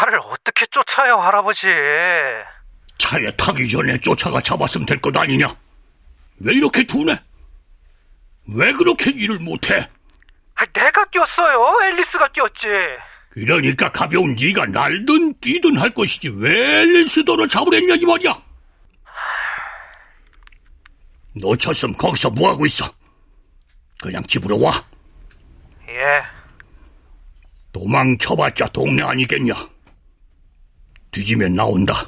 차를 어떻게 쫓아요, 할아버지? 차에 타기 전에 쫓아가 잡았으면 될 것 아니냐? 왜 이렇게 둔해? 왜 그렇게 일을 못해? 아, 내가 뛰었어요. 앨리스가 뛰었지. 그러니까 가벼운 네가 날든 뛰든 할 것이지 왜 앨리스도를 잡으랬냐 이 말이야. 놓쳤으면 거기서 뭐하고 있어? 그냥 집으로 와. 예. 도망쳐봤자 동네 아니겠냐. 뒤지면 나온다.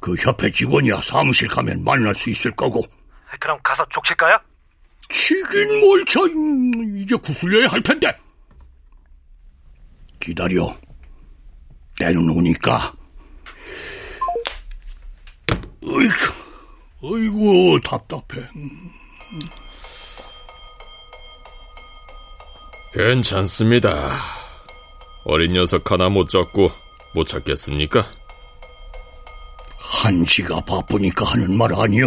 그 협회 직원이야 사무실 가면 만날 수 있을 거고. 그럼 가서 족칠까요? 치긴 뭘 쳐. 이제 구슬려야 할 텐데. 기다려. 때는 오니까. 어이구, 어이구, 답답해. 괜찮습니다. 어린 녀석 하나 못 잡고 못 찾겠습니까? 한시가 바쁘니까 하는 말 아니요?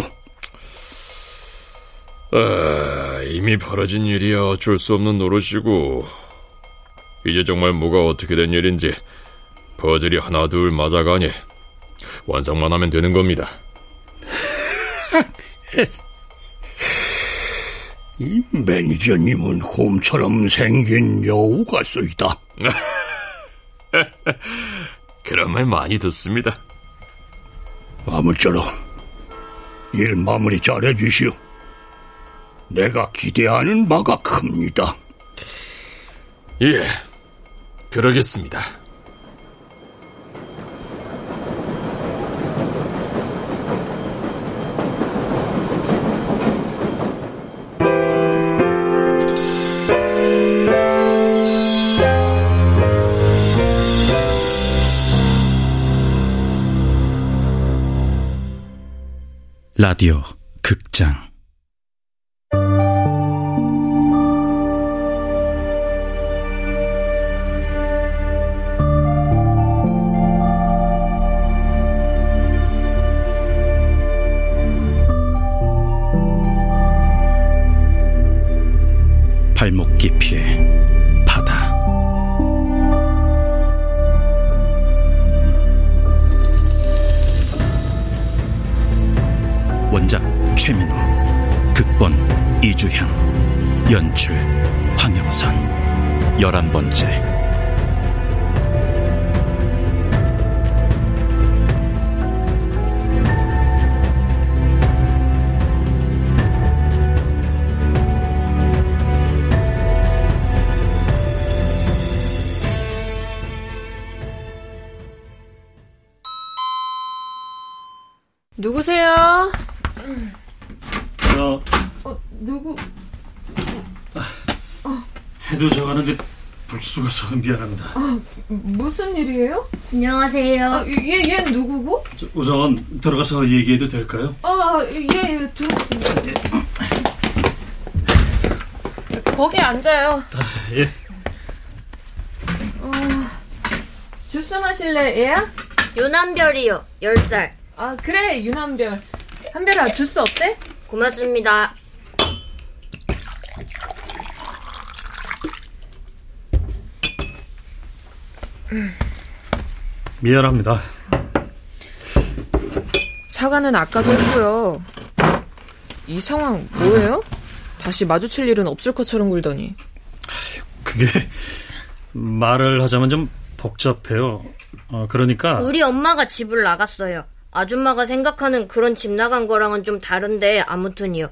아, 이미 벌어진 일이야 어쩔 수 없는 노릇이고 이제 정말 뭐가 어떻게 된 일인지 퍼즐이 하나 둘 맞아가니 완성만 하면 되는 겁니다. 이 매니저님은 곰처럼 생긴 여우 같소이다. 그런 말 많이 듣습니다. 아무쪼록 일 마무리 잘해 주시오. 내가 기대하는 바가 큽니다. 예, 그러겠습니다. 라디오 극장 최민호 극본 이주향 연출 황영선 열한 번째 저 어, 누구? 해도 저가는데 불쑥해서 미안합니다. 무슨 일이에요? 안녕하세요. 아, 얘, 얘 누구고? 저 우선 들어가서 얘기해도 될까요? 아, 얘, 얘 들어오세요. 거기 앉아요. 예. 어, 주스 마실래, 얘야? 요남별이요. 10살. 아, 그래, 유남별. 한별아, 주스 어때? 고맙습니다. 미안합니다. 사과는 아까도 했고요. 이 상황 뭐예요? 다시 마주칠 일은 없을 것처럼 굴더니. 그게 말을 하자면 좀 복잡해요. 어, 그러니까 우리 엄마가 집을 나갔어요. 아줌마가 생각하는 그런 집 나간 거랑은 좀 다른데 아무튼요.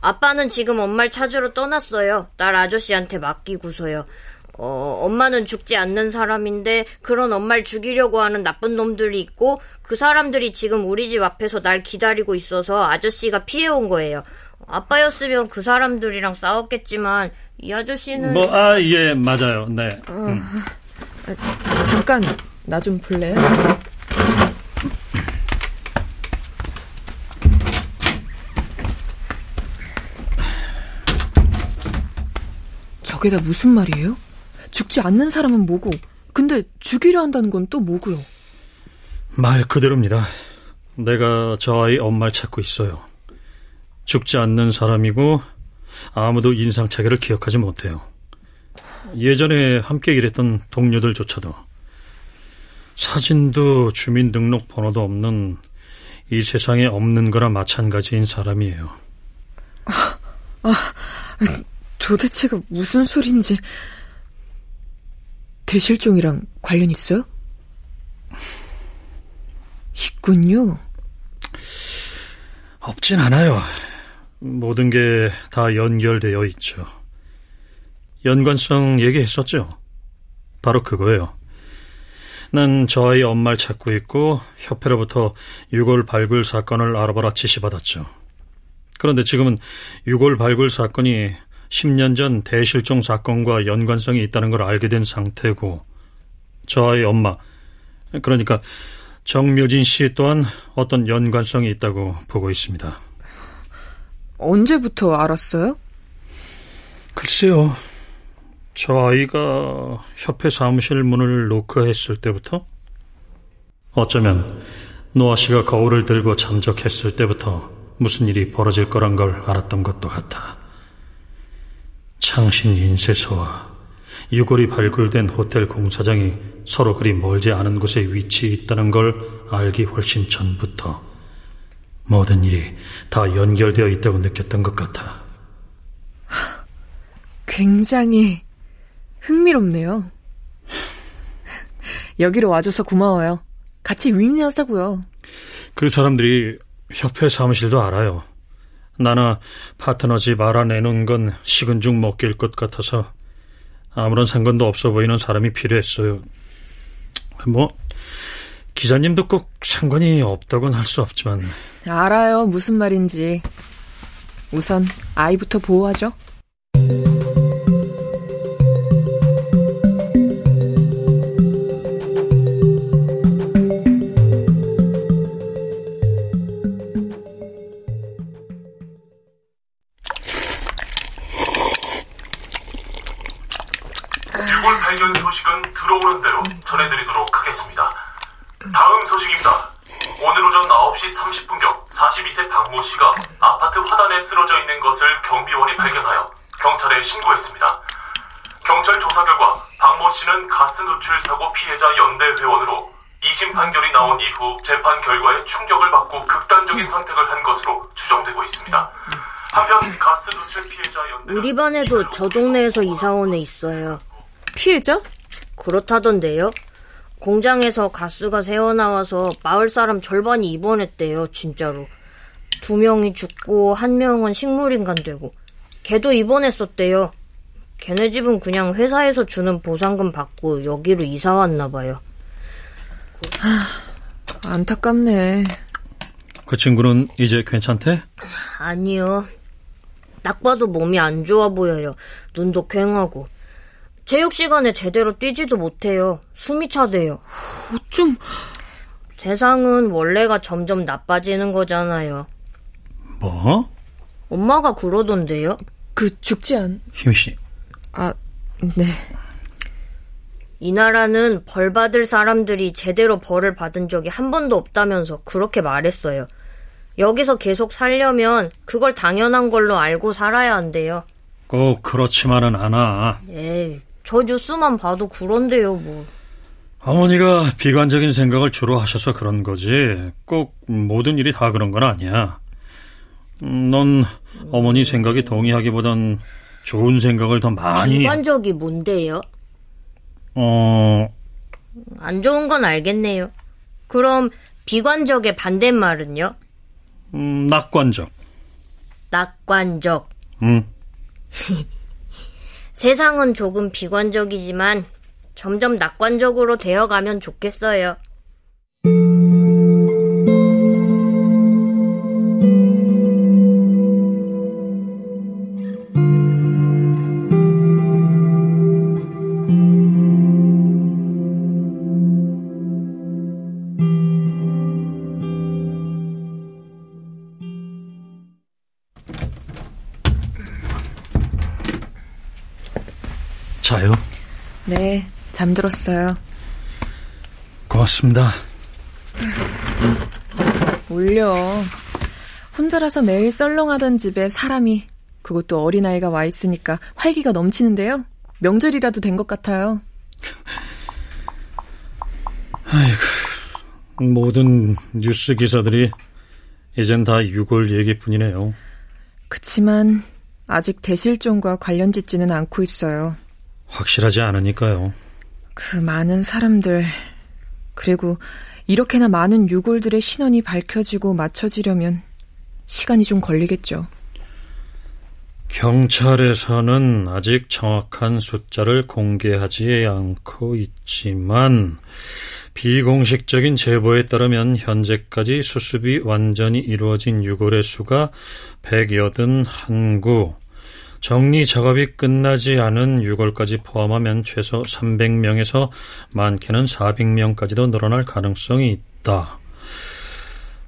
아빠는 지금 엄마를 찾으러 떠났어요. 딸 아저씨한테 맡기고서요. 어, 엄마는 죽지 않는 사람인데 그런 엄마를 죽이려고 하는 나쁜 놈들이 있고 그 사람들이 지금 우리 집 앞에서 날 기다리고 있어서 아저씨가 피해온 거예요. 아빠였으면 그 사람들이랑 싸웠겠지만 이 아저씨는 뭐 아 예 맞아요. 네. 음. 잠깐, 나 좀 볼래요? 저게 다 무슨 말이에요? 죽지 않는 사람은 뭐고, 근데 죽이려 한다는 건 또 뭐고요? 말 그대로입니다. 내가 저 아이 엄마를 찾고 있어요. 죽지 않는 사람이고 아무도 인상착의를 기억하지 못해요. 예전에 함께 일했던 동료들조차도 사진도 주민등록번호도 없는 이 세상에 없는 거나 마찬가지인 사람이에요. 도대체가 무슨 소린지. 대실종이랑 관련 있어요? 있군요. 없진 않아요. 모든 게 다 연결되어 있죠. 연관성 얘기했었죠? 바로 그거예요. 난 저의 엄마를 찾고 있고 협회로부터 유골 발굴 사건을 알아보라 지시받았죠. 그런데 지금은 유골 발굴 사건이 10년 전 대실종 사건과 연관성이 있다는 걸 알게 된 상태고 저의 엄마 그러니까 정묘진 씨 또한 어떤 연관성이 있다고 보고 있습니다. 언제부터 알았어요? 글쎄요. 저 아이가 협회 사무실 문을 노크했을 때부터 어쩌면 노아 씨가 거울을 들고 잠적했을 때부터 무슨 일이 벌어질 거란 걸 알았던 것도 같아. 창신 인쇄소와 유골이 발굴된 호텔 공사장이 서로 그리 멀지 않은 곳에 위치해 있다는 걸 알기 훨씬 전부터 모든 일이 다 연결되어 있다고 느꼈던 것 같아. 굉장히 흥미롭네요. 여기로 와줘서 고마워요. 같이 윈윈하자고요. 그 사람들이 협회 사무실도 알아요. 나나 파트너 집 알아내는 건 식은 죽 먹기일 것 같아서 아무런 상관도 없어 보이는 사람이 필요했어요. 뭐 기자님도 꼭 상관이 없다곤 할수 없지만 알아요. 무슨 말인지. 우선 아이부터 보호하죠. 사고 피해자 연대 회원으로 2심 판결이 나온 이후 재판 결과에 충격을 받고 극단적인 선택을 한 것으로 추정되고 있습니다. 한편 가스 누출 피해자 연대 우리 반에도 저 동네에서 이사 온 애 있어요. 피해자? 그렇다던데요. 공장에서 가스가 새어나와서 마을 사람 절반이 입원했대요, 진짜로. 두 명이 죽고 한 명은 식물인간 되고. 걔도 입원했었대요. 걔네 집은 그냥 회사에서 주는 보상금 받고 여기로 이사 왔나 봐요. 안타깝네. 그 친구는 이제 괜찮대? 아니요. 딱 봐도 몸이 안 좋아 보여요. 눈도 퀭하고. 체육 시간에 제대로 뛰지도 못해요. 숨이 차대요. 좀 세상은 원래가 점점 나빠지는 거잖아요. 뭐? 엄마가 그러던데요. 그 죽지 않. 희미 씨. 아, 네. 이 나라는 벌 받을 사람들이 제대로 벌을 받은 적이 한 번도 없다면서 그렇게 말했어요. 여기서 계속 살려면 그걸 당연한 걸로 알고 살아야 한대요. 꼭 그렇지만은 않아. 에이, 저 뉴스만 봐도 그런데요, 뭐. 어머니가 비관적인 생각을 주로 하셔서 그런 거지. 꼭 모든 일이 다 그런 건 아니야. 음, 넌 어머니 생각에 동의하기보단 좋은 생각을 더 많이. 비관적이 뭔데요? 어, 안 좋은 건 알겠네요. 그럼 비관적의 반대말은요? 음, 낙관적. 낙관적. 음, 세상은 조금 비관적이지만 점점 낙관적으로 되어가면 좋겠어요. 네, 잠들었어요. 고맙습니다. 올려. 혼자라서 매일 썰렁하던 집에 사람이, 그것도 어린아이가 와 있으니까 활기가 넘치는데요. 명절이라도 된 것 같아요. 아이고, 모든 뉴스 기사들이 이젠 다 유골 얘기뿐이네요. 그치만 아직 대실종과 관련 짓지는 않고 있어요. 확실하지 않으니까요. 그 많은 사람들, 그리고 이렇게나 많은 유골들의 신원이 밝혀지고 맞춰지려면 시간이 좀 걸리겠죠. 경찰에서는 아직 정확한 숫자를 공개하지 않고 있지만 비공식적인 제보에 따르면 현재까지 수습이 완전히 이루어진 유골의 수가 181구, 정리 작업이 끝나지 않은 유골까지 포함하면 최소 300명에서 많게는 400명까지도 늘어날 가능성이 있다.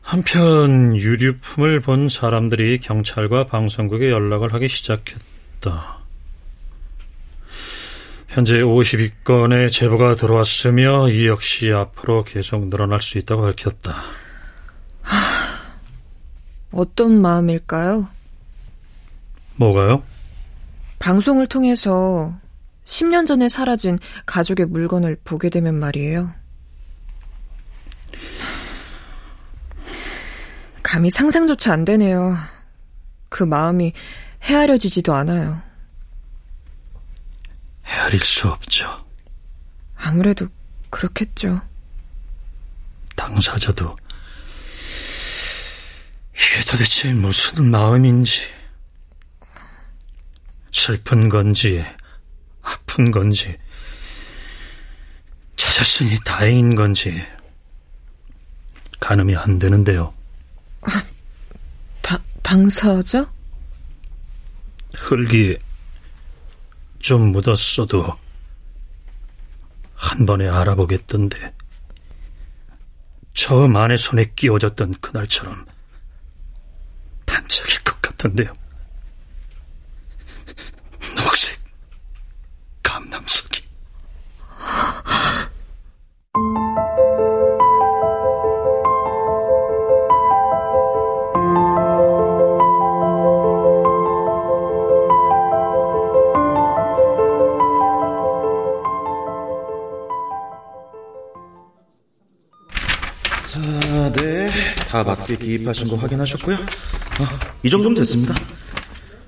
한편 유류품을 본 사람들이 경찰과 방송국에 연락을 하기 시작했다. 현재 52건의 제보가 들어왔으며 이 역시 앞으로 계속 늘어날 수 있다고 밝혔다. 하, 어떤 마음일까요? 뭐가요? 방송을 통해서 10년 전에 사라진 가족의 물건을 보게 되면 말이에요. 감히 상상조차 안 되네요. 그 마음이 헤아려지지도 않아요. 헤아릴 수 없죠. 아무래도 그렇겠죠. 당사자도 이게 도대체 무슨 마음인지 슬픈 건지 아픈 건지 찾았으니 다행인 건지 가늠이 안 되는데요. 아, 다, 당사자? 흙이 좀 묻었어도 한 번에 알아보겠던데 처음 아내 손에 끼워졌던 그날처럼 반짝일 것 같던데요. 자, 네. 다 맞게 기입하신 거 확인하셨고요. 어, 이 정도면 됐습니다.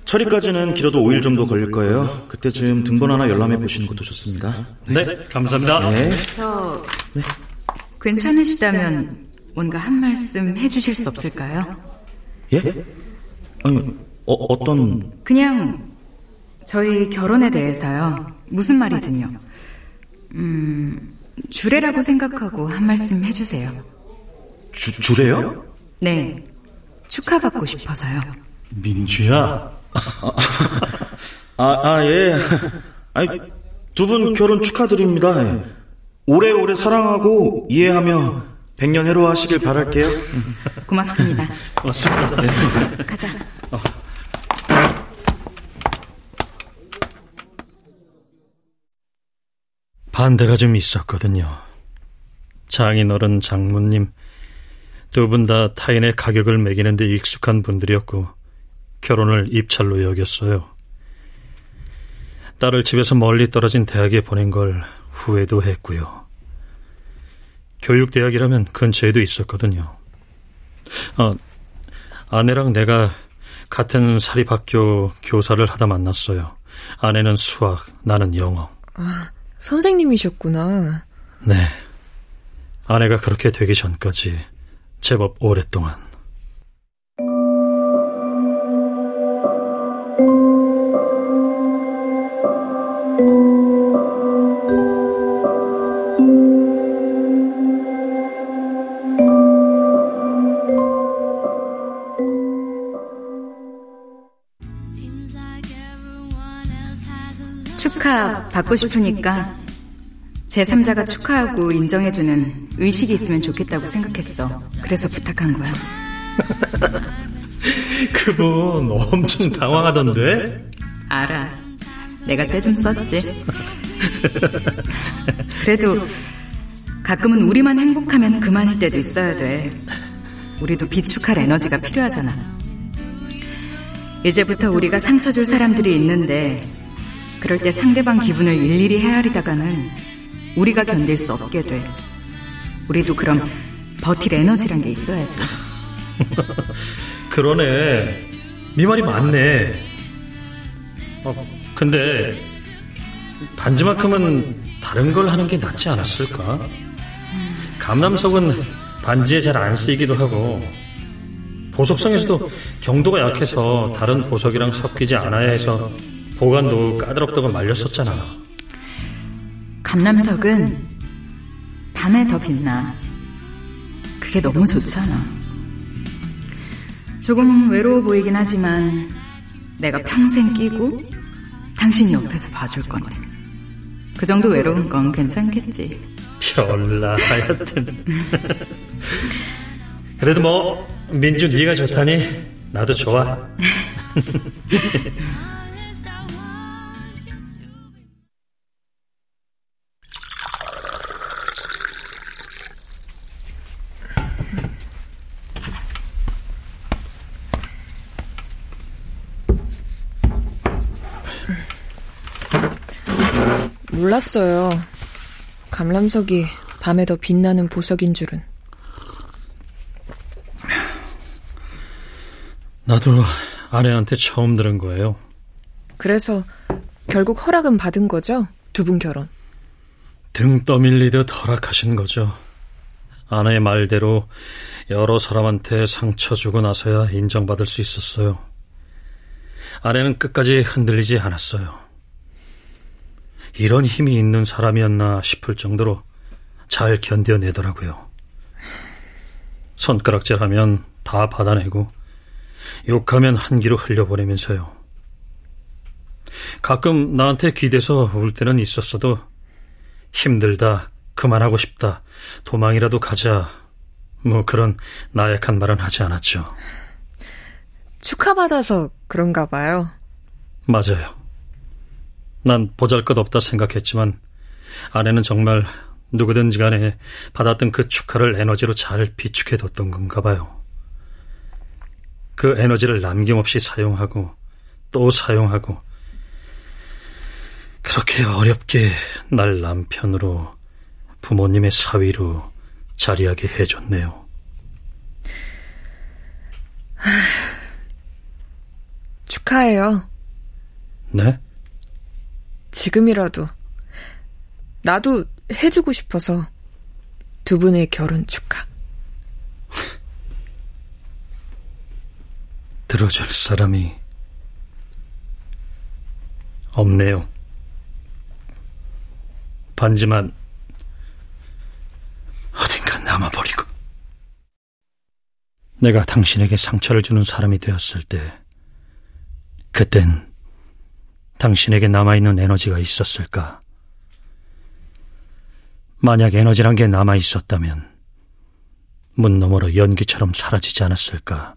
처리까지는 길어도 5일 정도 걸릴 거예요. 그때쯤 등본 하나 열람해 보시는 것도 좋습니다. 네, 네 감사합니다. 네. 저 네. 괜찮으시다면 뭔가 한 말씀 해주실 수 없을까요? 예? 아니, 어, 어떤... 그냥 저희 결혼에 대해서요. 무슨 말이든요. 음, 주례라고 생각하고 한 말씀 해주세요. 주, 주례요? 네. 축하받고 싶어서요. 민주야. 아, 아, 예. 아니, 두 분 결혼 축하드립니다. 예. 오래오래 사랑하고 이해하며 백년 해로하시길 바랄게요. 고맙습니다. 고맙습니다. 네. 가자. 어. 반대가 좀 있었거든요. 장인어른 장모님 두 분 다 타인의 가격을 매기는 데 익숙한 분들이었고 결혼을 입찰로 여겼어요. 딸을 집에서 멀리 떨어진 대학에 보낸 걸 후회도 했고요. 교육대학이라면 근처에도 있었거든요. 아, 아내랑 내가 같은 사립학교 교사를 하다 만났어요. 아내는 수학, 나는 영어. 아, 선생님이셨구나. 네. 아내가 그렇게 되기 전까지 제법 오랫동안. 축하 받고 싶으니까 제3자가 축하하고 인정해주는 의식이 있으면 좋겠다고 생각했어. 그래서 부탁한 거야. 그분 엄청 당황하던데? 알아. 내가 때 좀 썼지. 그래도 가끔은 우리만 행복하면 그만일 때도 있어야 돼. 우리도 비축할 에너지가 필요하잖아. 이제부터 우리가 상처 줄 사람들이 있는데 그럴 때 상대방 기분을 일일이 헤아리다가는 우리가 견딜 수 없게 돼. 우리도 그럼 버틸 에너지란 게 있어야지. 그러네. 네 말이 맞네. 어, 근데 반지만큼은 다른 걸 하는 게 낫지 않았을까? 감남석은 반지에 잘 안 쓰이기도 하고 보석성에서도 경도가 약해서 다른 보석이랑 섞이지 않아야 해서 보관도 까다롭다고 말렸었잖아. 감남석은 밤에 더 빛나. 그게 너무 좋잖아. 조금 외로워 보이긴 하지만 내가 평생 끼고 당신 옆에서 봐줄 건데. 그 정도 외로운 건 괜찮겠지. 별나 하여튼. 그래도 뭐 민주 네가 좋다니 나도 좋아. 몰랐어요. 감람석이 밤에 더 빛나는 보석인 줄은. 나도 아내한테 처음 들은 거예요. 그래서 결국 허락은 받은 거죠? 두 분 결혼. 등 떠밀리듯 허락하신 거죠. 아내의 말대로 여러 사람한테 상처 주고 나서야 인정받을 수 있었어요. 아내는 끝까지 흔들리지 않았어요. 이런 힘이 있는 사람이었나 싶을 정도로 잘 견뎌내더라고요. 손가락질하면 다 받아내고 욕하면 한기로 흘려보내면서요. 가끔 나한테 기대서 울 때는 있었어도 힘들다, 그만하고 싶다, 도망이라도 가자, 뭐 그런 나약한 말은 하지 않았죠. 축하받아서 그런가 봐요. 맞아요. 난 보잘 것 없다 생각했지만 아내는 정말 누구든지 간에 받았던 그 축하를 에너지로 잘 비축해뒀던 건가 봐요. 그 에너지를 남김없이 사용하고 또 사용하고 그렇게 어렵게 날 남편으로 부모님의 사위로 자리하게 해줬네요. 축하해요. 네? 지금이라도 나도 해주고 싶어서 두 분의 결혼 축하. 들어줄 사람이 없네요. 반지만 어딘가 남아버리고. 내가 당신에게 상처를 주는 사람이 되었을 때, 그땐 당신에게 남아있는 에너지가 있었을까? 만약 에너지란 게 남아 있었다면, 문 너머로 연기처럼 사라지지 않았을까?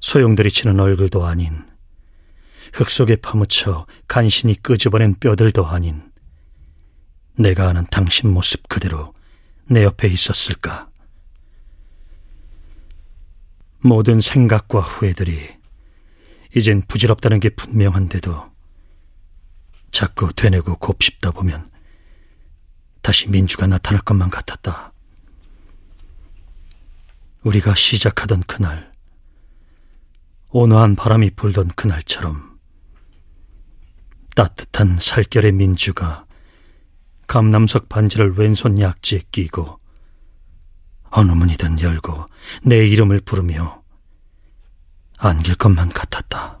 소용들이 치는 얼굴도 아닌, 흙 속에 파묻혀 간신히 끄집어낸 뼈들도 아닌, 내가 아는 당신 모습 그대로 내 옆에 있었을까? 모든 생각과 후회들이 이젠 부질없다는 게 분명한데도 자꾸 되뇌고 곱씹다 보면 다시 민주가 나타날 것만 같았다. 우리가 시작하던 그날, 온화한 바람이 불던 그날처럼 따뜻한 살결의 민주가 감남석 반지를 왼손 약지에 끼고 어느 문이든 열고 내 이름을 부르며 안길 것만 같았다.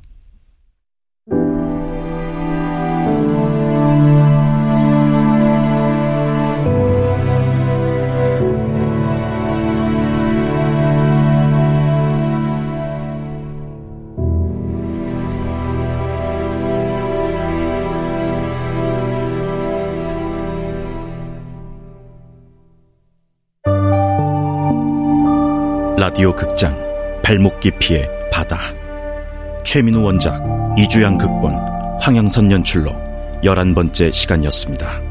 라디오 극장 발목 깊이의 바다 최민우 원작 이주양 극본 황영선 연출로 열한 번째 시간이었습니다.